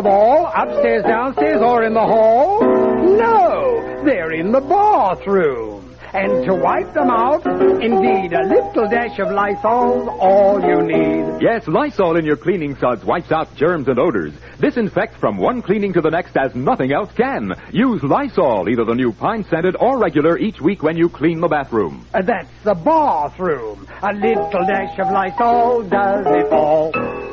Of all? Upstairs, downstairs, or in the hall? No, they're in the bathroom. And to wipe them out, indeed, a little dash of Lysol's all you need. Yes, Lysol in your cleaning suds wipes out germs and odors. Disinfect from one cleaning to the next as nothing else can. Use Lysol, either the new pine scented or regular, each week when you clean the bathroom. Uh, That's the bathroom. A little dash of Lysol does it all.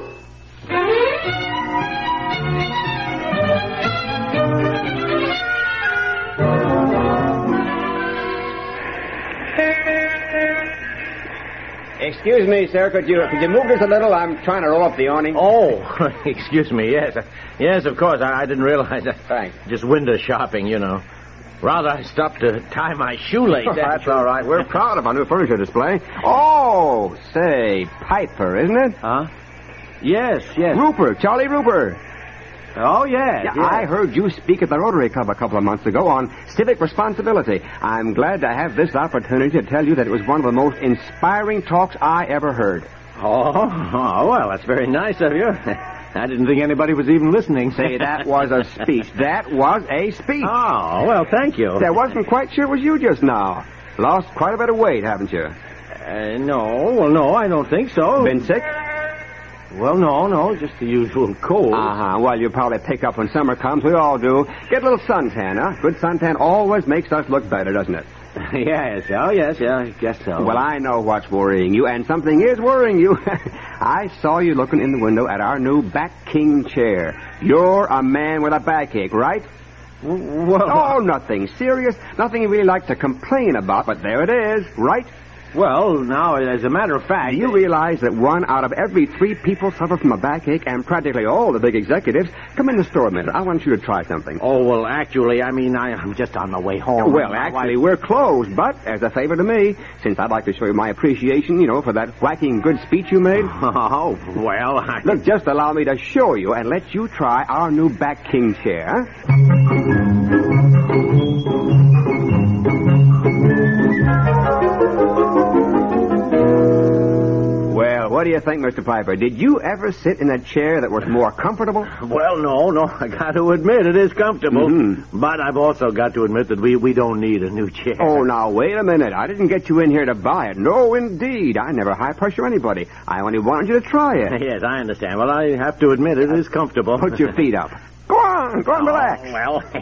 Excuse me, sir. Could you could you move this a little? I'm trying to roll up the awning. Oh, excuse me. Yes, yes, of course. I, I didn't realize. that. Thanks. Just window shopping, you know. Rather, I stopped to tie my shoelace. That's all right. We're proud of our new furniture display. Oh, say, Piper, isn't it? Huh? Yes, yes. Rupert, Charlie Rupert. Oh, yes. Yeah, yes. I heard you speak at the Rotary Club a couple of months ago on civic responsibility. I'm glad to have this opportunity to tell you that it was one of the most inspiring talks I ever heard. Oh, oh, well, that's very nice of you. I didn't think anybody was even listening. Say, that was a speech. That was a speech. Oh, well, thank you. I wasn't quite sure it was you just now. Lost quite a bit of weight, haven't you? Uh, no, well, no, I don't think so. Been sick? Well, no, no, just the usual cold. Uh-huh. Well, you probably pick up when summer comes. We all do. Get a little suntan, huh? Good suntan always makes us look better, doesn't it? yes, oh, yes, yeah, I guess so. Well, I know what's worrying you, and something is worrying you. I saw you looking in the window at our new back king chair. You're a man with a backache, right? Well, Oh, nothing serious. Nothing you really like to complain about, but there it is, right? Well, now, as a matter of fact... Do you realize that one out of every three people suffer from a backache, and practically all the big executives? Come in the store a minute. I want you to try something. Oh, well, actually, I mean, I, I'm just on my way home. Well, actually, wife- we're closed, but as a favor to me, since I'd like to show you my appreciation, you know, for that whacking good speech you made. Oh, well, I... Look, just allow me to show you and let you try our new back king chair. You think, Mr. Piper? Did you ever sit in a chair that was more comfortable? Well, no, no, I got to admit it is comfortable. Mhm. But I've also got to admit that we, we don't need a new chair. Oh, now, wait a minute. I didn't get you in here to buy it. No, indeed. I never high pressure anybody. I only wanted you to try it. Yes, I understand. Well, I have to admit it is comfortable. Put your feet up. Go on, go on, relax. Oh, well,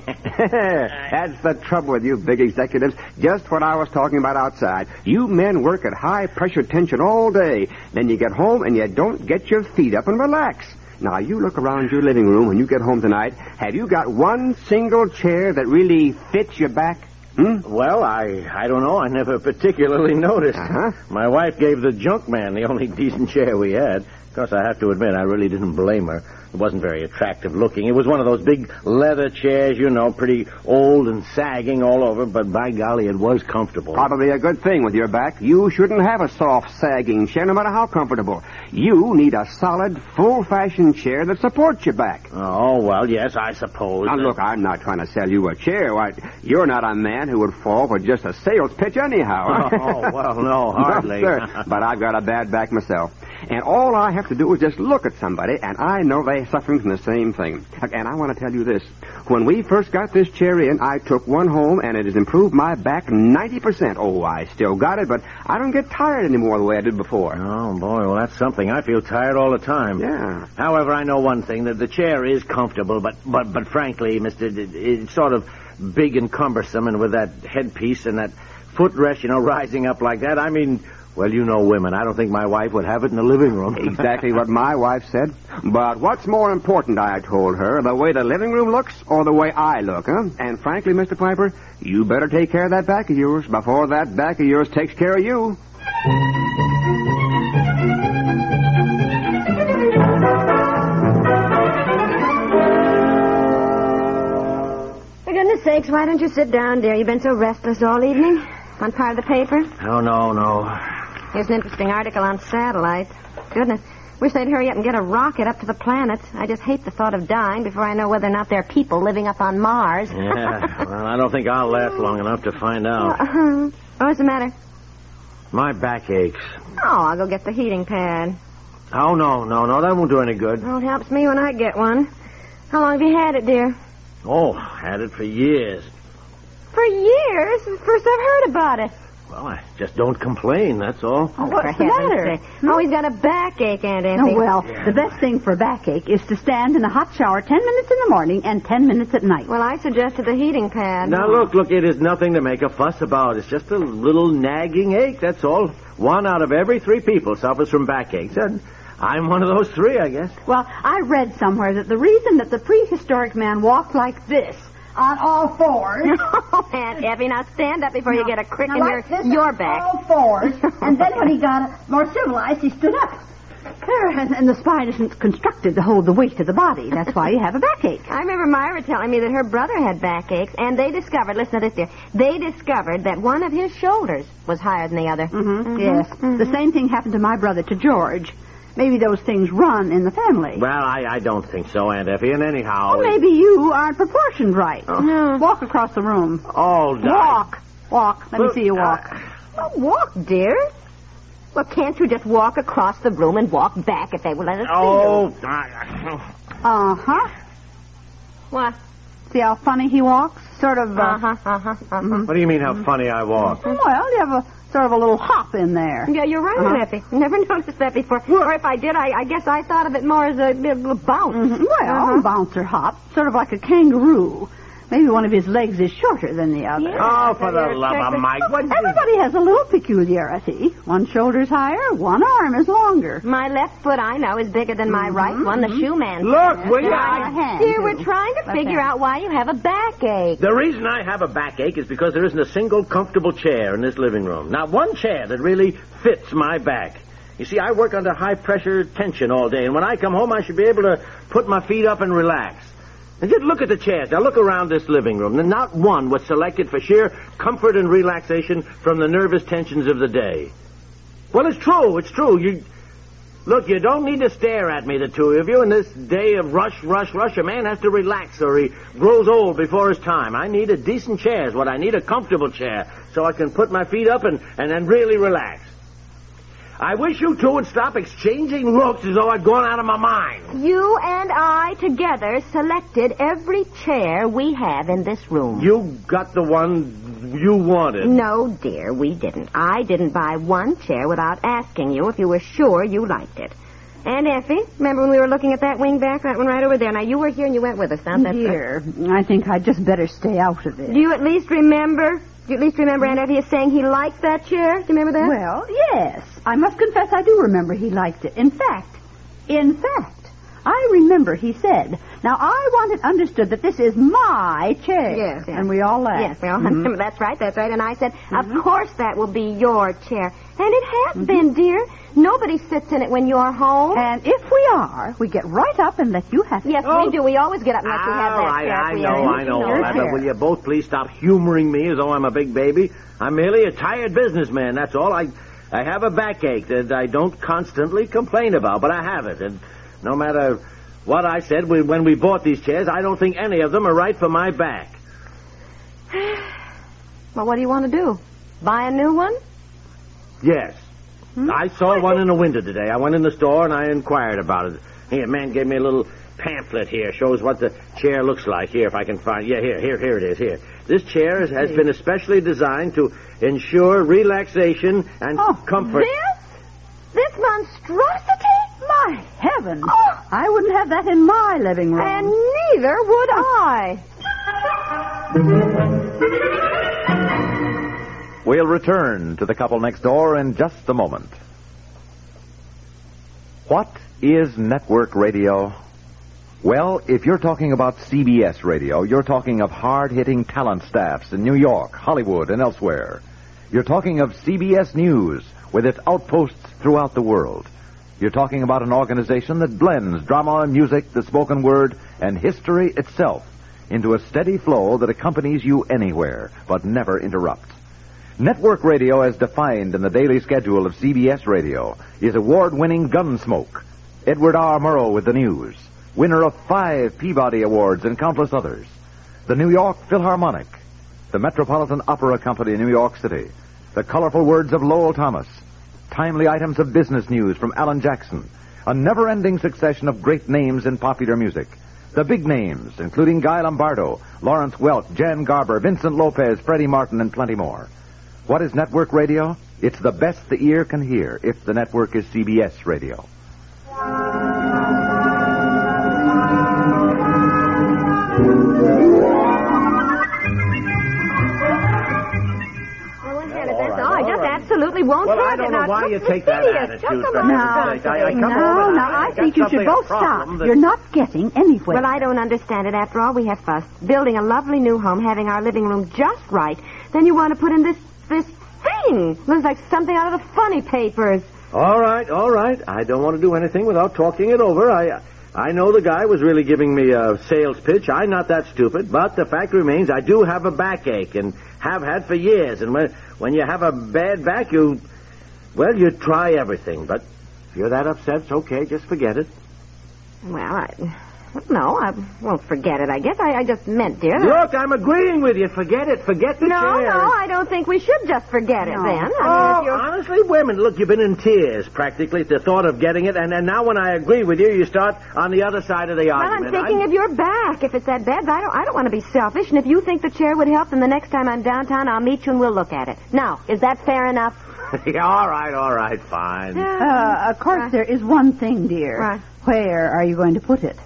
That's the trouble with you big executives. Just what I was talking about outside. You men work at high pressure tension all day. Then you get home and you don't get your feet up and relax. Now, you look around your living room when you get home tonight. Have you got one single chair that really fits your back? Hmm? well, I I don't know. I never particularly noticed. Uh-huh. My wife gave the junk man the only decent chair we had. Of course, I have to admit, I really didn't blame her. It wasn't very attractive looking. It was one of those big leather chairs, you know, pretty old and sagging all over, but by golly, it was comfortable. Probably a good thing with your back. You shouldn't have a soft, sagging chair, no matter how comfortable. You need a solid, full-fashioned chair that supports your back. Oh, well, yes, I suppose. Now, look, I'm not trying to sell you a chair. Why, you're not a man who would fall for just a sales pitch anyhow. Oh, well, no, hardly. sir. But I've got a bad back myself. And all I have to do is just look at somebody, and I know they're suffering from the same thing. And I want to tell you this. When we first got this chair in, I took one home, and it has improved my back 90%. Oh, I still got it, but I don't get tired anymore the way I did before. Oh, boy, well, that's something. I feel tired all the time. Yeah. However, I know one thing, that the chair is comfortable, but, but, but frankly, Mister, it's sort of big and cumbersome, and with that headpiece and that footrest, you know, rising up like that, I mean, well, you know women. I don't think my wife would have it in the living room. Exactly what my wife said. But what's more important, I told her, the way the living room looks or the way I look, huh? And frankly, Mr. Piper, you better take care of that back of yours before that back of yours takes care of you. For goodness sakes, why don't you sit down, dear? You've been so restless all evening. On part of the paper? Oh, no, no, no. Here's an interesting article on satellites. Goodness. Wish they'd hurry up and get a rocket up to the planets. I just hate the thought of dying before I know whether or not there are people living up on Mars. Yeah, well, I don't think I'll last long enough to find out. Uh-huh. What's the matter? My back aches. Oh, I'll go get the heating pad. Oh, no, no, no, that won't do any good. Well, it helps me when I get one. How long have you had it, dear? Oh, had it for years. For years. First I've heard about it. Well, I just don't complain, that's all. Oh, What's for the matter? sake. Oh, he's got a backache, Aunt Effie. Oh, well, the best thing for a backache is to stand in a hot shower ten minutes in the morning and ten minutes at night. Well, I suggested the heating pad. Now, look, look, it is nothing to make a fuss about. It's just a little nagging ache, that's all. One out of every three people suffers from backaches, and I'm one of those three, I guess. Well, I read somewhere that the reason that the prehistoric man walked like this on all fours. Oh, Aunt Effie, now stand up before you get a crick Now, in your, like this your on back. all fours, and then when he got more civilized, he stood up. There, and, and the spine isn't constructed to hold the weight of the body. That's why you have a backache. I remember Myra telling me that her brother had backaches, and they discovered, listen to this, dear, they discovered that one of his shoulders was higher than the other. Mm-hmm. Yes. The same thing happened to my brother, to George. Maybe those things run in the family. Well, I, I don't think so, Aunt Effie, and anyhow... Well, maybe you aren't proportioned right. Walk across the room. Oh, Walk. Walk. Let me see you walk. Oh, walk, dear. Well, can't you just walk across the room and walk back if they will let us Oh, see I- Uh-huh. What? See how funny he walks? Sort of, uh, Uh-huh, uh-huh, uh-huh. what do you mean how funny I walk? well, you have a sort of a little hop in there. Yeah, you're right, Uh-huh. Effie. Never noticed that before. Or if I did, I, I guess I thought of it more as a, a bounce. Mhm. Well, bouncer hop, sort of like a kangaroo. Maybe one of his legs is shorter than the other. Yeah. Oh, for the love of Mike, what... Everybody has a little peculiarity. One shoulder's higher, one arm is longer. My left foot, I know, is bigger than my right one. The mm-hmm. shoe man. Look, will you? Your Dear, we're trying to Left figure hand. out why you have a backache. The reason I have a backache is because there isn't a single comfortable chair in this living room. Not one chair that really fits my back. You see, I work under high pressure tension all day, and when I come home, I should be able to put my feet up and relax. And just look at the chairs. Now look around this living room. And not one was selected for sheer comfort and relaxation from the nervous tensions of the day. Well, it's true. It's true. You look. You don't need to stare at me, the two of you. In this day of rush, rush, rush, a man has to relax, or he grows old before his time. I need a decent chair. Is what I need. A comfortable chair, so I can put my feet up and and then really relax. I wish you two would stop exchanging looks as though I'd gone out of my mind. You and I together selected every chair we have in this room. You got the one you wanted. No, dear, we didn't. I didn't buy one chair without asking you if you were sure you liked it. And Effie, remember when we were looking at that wing back, that one right over there? Now, you were here and you went with us, now that's Dear, I think I'd just better stay out of it. Do you at least remember? Do you at least remember Aunt Effie saying he liked that chair? Do you remember that? Well, yes. I must confess I do remember he liked it. In fact, in fact, I remember he said, now I want it understood that this is my chair. Yes, yes. And we all laughed. Yes, well, mm-hmm. that's right, that's right. And I said, of mm-hmm. course that will be your chair. And it has mm-hmm. been, dear. Nobody sits in it when you're home. And if we are, we get right up and let you have it. yes, we oh. do. We always get up unless we have All that oh, right, chair. I We know, are- I know all that, but will you both please stop humoring me as though I'm a big baby? I'm merely a tired businessman, that's all. I I have a backache that I don't constantly complain about, but I have it. And no matter what I said when we bought these chairs, I don't think any of them are right for my back. Well, what do you want to do? Buy a new one? Yes. Hmm? I saw one in the window today. I went in the store and I inquired about it. Here, a man gave me a little pamphlet here. Shows what the chair looks like. Here, if I can find. Yeah, here, here, here it is. Here. This chair has, has been especially designed to ensure relaxation and Oh, comfort. This? This monstrosity? My heavens. Oh. I wouldn't have that in my living room. And neither would I. We'll return to the couple next door in just a moment. What is network radio? Well, if you're talking about CBS radio, you're talking of hard hitting talent staffs in New York, Hollywood, and elsewhere. You're talking of CBS News with its outposts throughout the world. You're talking about an organization that blends drama, music, the spoken word, and history itself into a steady flow that accompanies you anywhere, but never interrupts. Network radio, as defined in the daily schedule of CBS Radio, is award winning Gunsmoke. Edward R. Murrow with the news, winner of five Peabody Awards and countless others. The New York Philharmonic, the Metropolitan Opera Company in New York City, the colorful words of Lowell Thomas, timely items of business news from Alan Jackson, a never ending succession of great names in popular music. The big names, including Guy Lombardo, Lawrence Welk, Jan Garber, Vincent Lopez, Freddie Martin, and plenty more. What is network radio? It's the best the ear can hear if the network is CBS radio. Won't Well, I don't know why it's you just take that attitude, Just a for heaven's sake. I- I come no, no, I- I, I think you should both stop. that- You're not getting anywhere. Well, I don't understand it. After all we have fussed, building a lovely new home, having our living room just right, then you want to put in this this thing. Looks like something out of the funny papers. All right, all right. I don't want to do anything without talking it over. I I know the guy was really giving me a sales pitch. I'm not that stupid, but the fact remains I do have a backache and have had for years. And when when you have a bad back, you well, you try everything. But if you're that upset, it's okay. Just forget it. Well, I no, I won't forget it. I guess I, I just meant, dear. that- Look, I'm agreeing with you. Forget it. Forget the no, chair. no, I don't think we should just forget it then. I mean, Oh, if you're... honestly, women, look, you've been in tears practically at the thought of getting it, and, and now when I agree with you, you start on the other side of the argument. Well, I'm argument. thinking of your back. If it's that bad, I don't. I don't want to be selfish. And if you think the chair would help, then the next time I'm downtown, I'll meet you and we'll look at it. Now, is that fair enough? yeah, all right, all right, fine. Uh, of course, there is one thing, dear. Right. Where are you going to put it?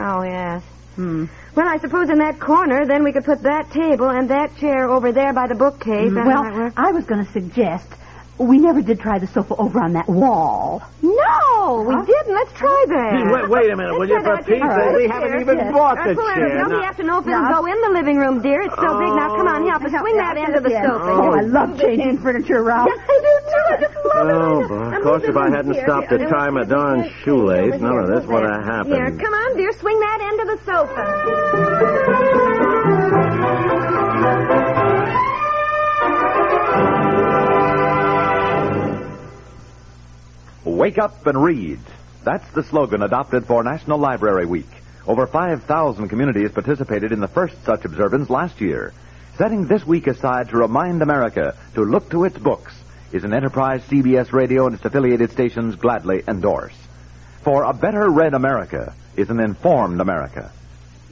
Oh yes. Hmm. Well, I suppose in that corner, then we could put that table and that chair over there by the bookcase. Might well. I was going to suggest we never did try the sofa over on that wall. No, we didn't. Let's try that. Wait, wait a minute, will you, Let's for try Pete's chair. sake? We haven't chair. even yes. bought the pull chair. it. No, Now- we have to know if it'll go in the living room, dear. It's so big. Now, oh. come on, help us. Swing that end of the sofa. Oh, I love changing furniture around. Yes, I do too. I just love it. Oh, I boy. Of course, if I hadn't stopped to and tie my darn shoelace, none of this would have happened. Here, come on, dear. Swing that end of Wake up and read. That's the slogan adopted for National Library Week. Over 5,000 communities participated in the first such observance last year. Setting this week aside to remind America to look to its books is an enterprise CBS Radio and its affiliated stations gladly endorse. For a better read America is an informed America.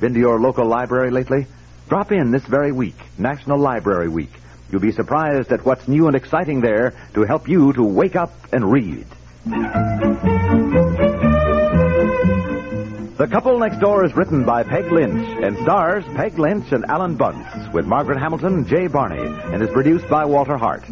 Been to your local library lately? Drop in this very week, National Library Week. You'll be surprised at what's new and exciting there to help you to wake up and read. The Couple Next Door is written by Peg Lynch and stars Peg Lynch and Alan Bunce with Margaret Hamilton and Jay Barney and is produced by Walter Hart.